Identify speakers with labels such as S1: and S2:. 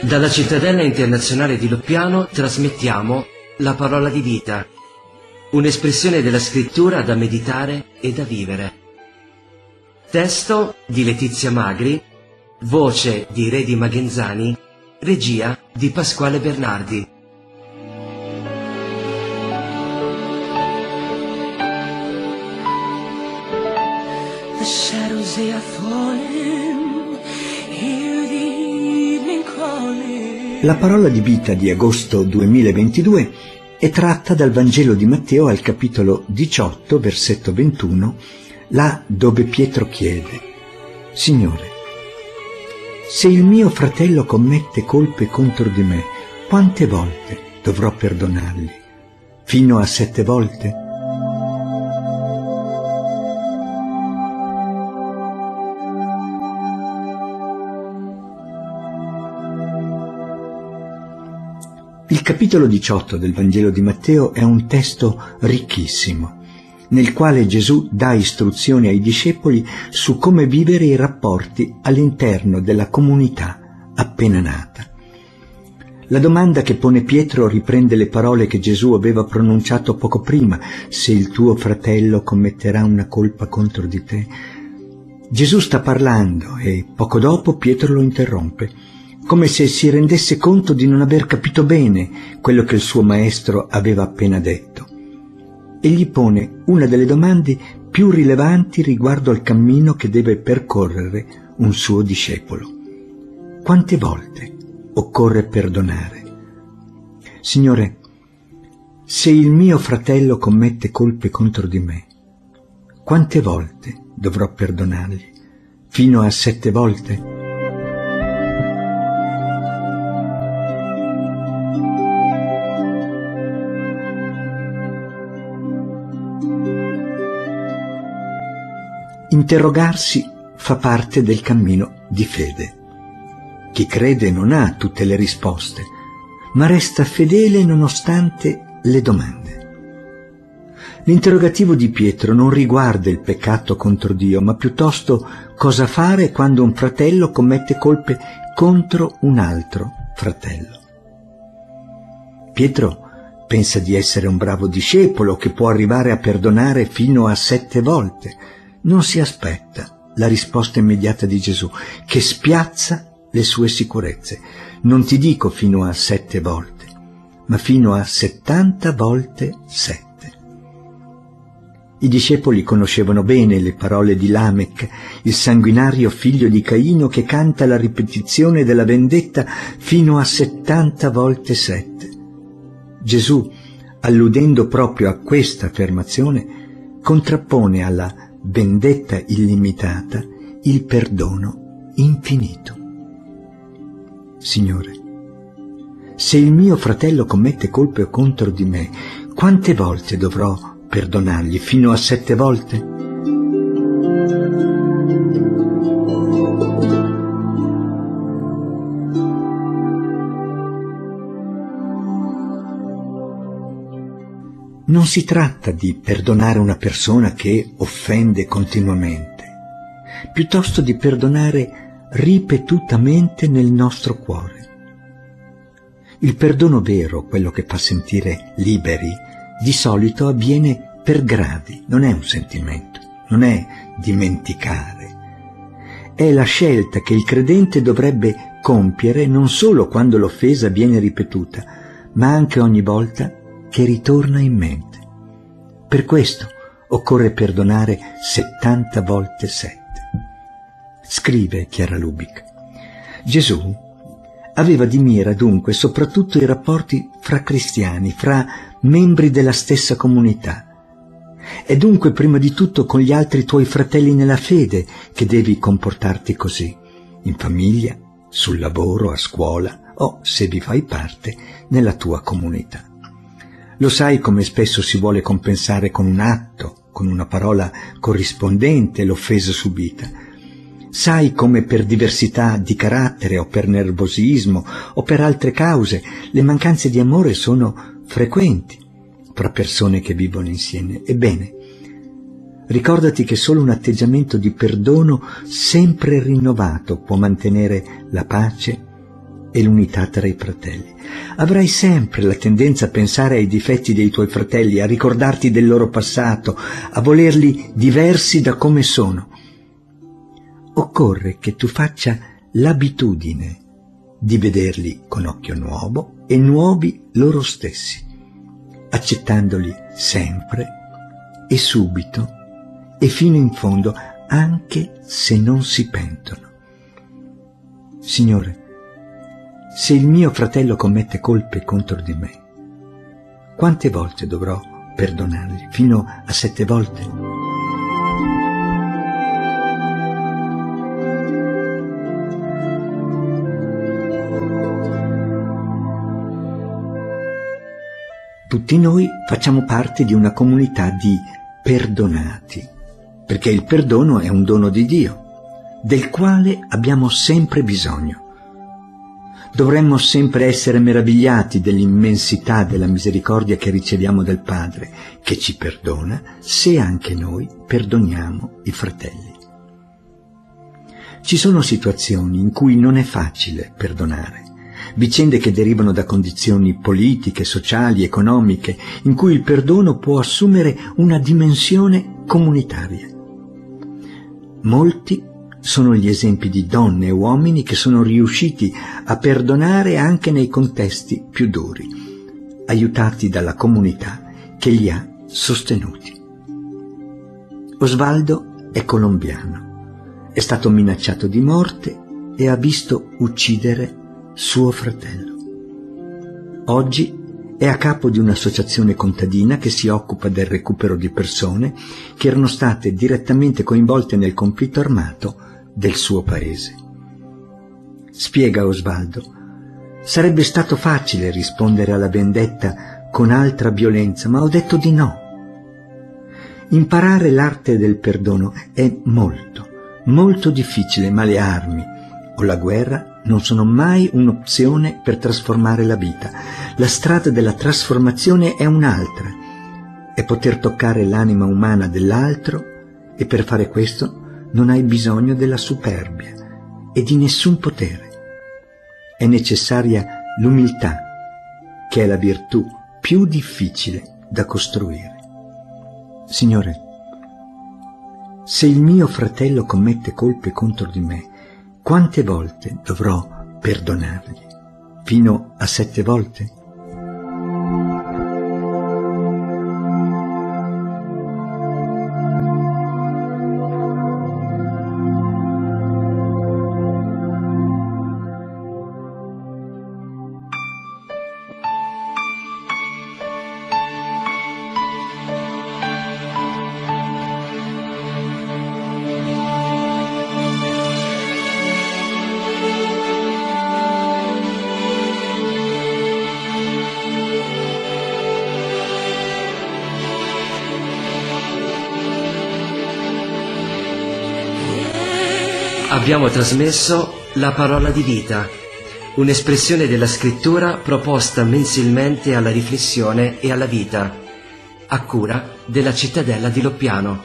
S1: Dalla cittadella internazionale di Loppiano trasmettiamo la parola di vita, un'espressione della scrittura da meditare e da vivere. Testo di Letizia Magri, voce di Redi Magenzani, regia di Pasquale Bernardi.
S2: The shadows they are
S3: La parola di vita di agosto 2022 è tratta dal Vangelo di Matteo al capitolo 18, versetto 21, là dove Pietro chiede, Signore, se il mio fratello commette colpe contro di me, quante volte dovrò perdonargli? Fino a sette volte? Il capitolo 18 del Vangelo di Matteo è un testo ricchissimo, nel quale Gesù dà istruzioni ai discepoli su come vivere i rapporti all'interno della comunità appena nata. La domanda che pone Pietro riprende le parole che Gesù aveva pronunciato poco prima, se il tuo fratello commetterà una colpa contro di te. Gesù sta parlando e poco dopo Pietro lo interrompe come se si rendesse conto di non aver capito bene quello che il suo maestro aveva appena detto. E gli pone una delle domande più rilevanti riguardo al cammino che deve percorrere un suo discepolo. Quante volte occorre perdonare? Signore, se il mio fratello commette colpe contro di me, quante volte dovrò perdonargli? Fino a sette volte? Interrogarsi fa parte del cammino di fede. Chi crede non ha tutte le risposte, ma resta fedele nonostante le domande. L'interrogativo di Pietro non riguarda il peccato contro Dio, ma piuttosto cosa fare quando un fratello commette colpe contro un altro fratello. Pietro pensa di essere un bravo discepolo che può arrivare a perdonare fino a sette volte, non si aspetta la risposta immediata di Gesù, che spiazza le sue sicurezze. Non ti dico fino a sette volte, ma fino a settanta volte sette. I discepoli conoscevano bene le parole di Lamech, il sanguinario figlio di Caino che canta la ripetizione della vendetta fino a settanta volte sette. Gesù, alludendo proprio a questa affermazione, contrappone alla vendetta illimitata, il perdono infinito. Signore, se il mio fratello commette colpe contro di me, quante volte dovrò perdonargli? Fino a sette volte? Si tratta di perdonare una persona che offende continuamente, piuttosto di perdonare ripetutamente nel nostro cuore. Il perdono vero, quello che fa sentire liberi, di solito avviene per gradi, non è un sentimento, non è dimenticare. È la scelta che il credente dovrebbe compiere non solo quando l'offesa viene ripetuta, ma anche ogni volta che ritorna in mente. Per questo occorre perdonare 70 volte 7. Scrive Chiara Lubic. Gesù aveva di mira dunque soprattutto i rapporti fra cristiani, fra membri della stessa comunità. È dunque prima di tutto con gli altri tuoi fratelli nella fede che devi comportarti così, in famiglia, sul lavoro, a scuola o, se vi fai parte, nella tua comunità. Lo sai come spesso si vuole compensare con un atto, con una parola corrispondente l'offesa subita. Sai come per diversità di carattere o per nervosismo o per altre cause le mancanze di amore sono frequenti fra persone che vivono insieme. Ebbene, ricordati che solo un atteggiamento di perdono sempre rinnovato può mantenere la pace e l'unità tra i fratelli. Avrai sempre la tendenza a pensare ai difetti dei tuoi fratelli, a ricordarti del loro passato, a volerli diversi da come sono. Occorre che tu faccia l'abitudine di vederli con occhio nuovo e nuovi loro stessi, accettandoli sempre e subito e fino in fondo, anche se non si pentono. Signore, se il mio fratello commette colpe contro di me, quante volte dovrò perdonargli? Fino a sette volte? Tutti noi facciamo parte di una comunità di perdonati, perché il perdono è un dono di Dio, del quale abbiamo sempre bisogno. Dovremmo sempre essere meravigliati dell'immensità della misericordia che riceviamo dal Padre, che ci perdona se anche noi perdoniamo i fratelli. Ci sono situazioni in cui non è facile perdonare, vicende che derivano da condizioni politiche, sociali, economiche, in cui il perdono può assumere una dimensione comunitaria. Molti sono gli esempi di donne e uomini che sono riusciti a perdonare anche nei contesti più duri, aiutati dalla comunità che li ha sostenuti. Osvaldo è colombiano, è stato minacciato di morte e ha visto uccidere suo fratello. Oggi è a capo di un'associazione contadina che si occupa del recupero di persone che erano state direttamente coinvolte nel conflitto armato del suo paese. Spiega Osvaldo, sarebbe stato facile rispondere alla vendetta con altra violenza, ma ho detto di no. Imparare l'arte del perdono è molto, molto difficile, ma le armi o la guerra non sono mai un'opzione per trasformare la vita. La strada della trasformazione è un'altra, è poter toccare l'anima umana dell'altro e per fare questo non hai bisogno della superbia e di nessun potere. È necessaria l'umiltà, che è la virtù più difficile da costruire. Signore, se il mio fratello commette colpe contro di me, quante volte dovrò perdonargli? Fino a sette volte?
S1: Abbiamo trasmesso la parola di vita, un'espressione della scrittura proposta mensilmente alla riflessione e alla vita, a cura della cittadella di Loppiano.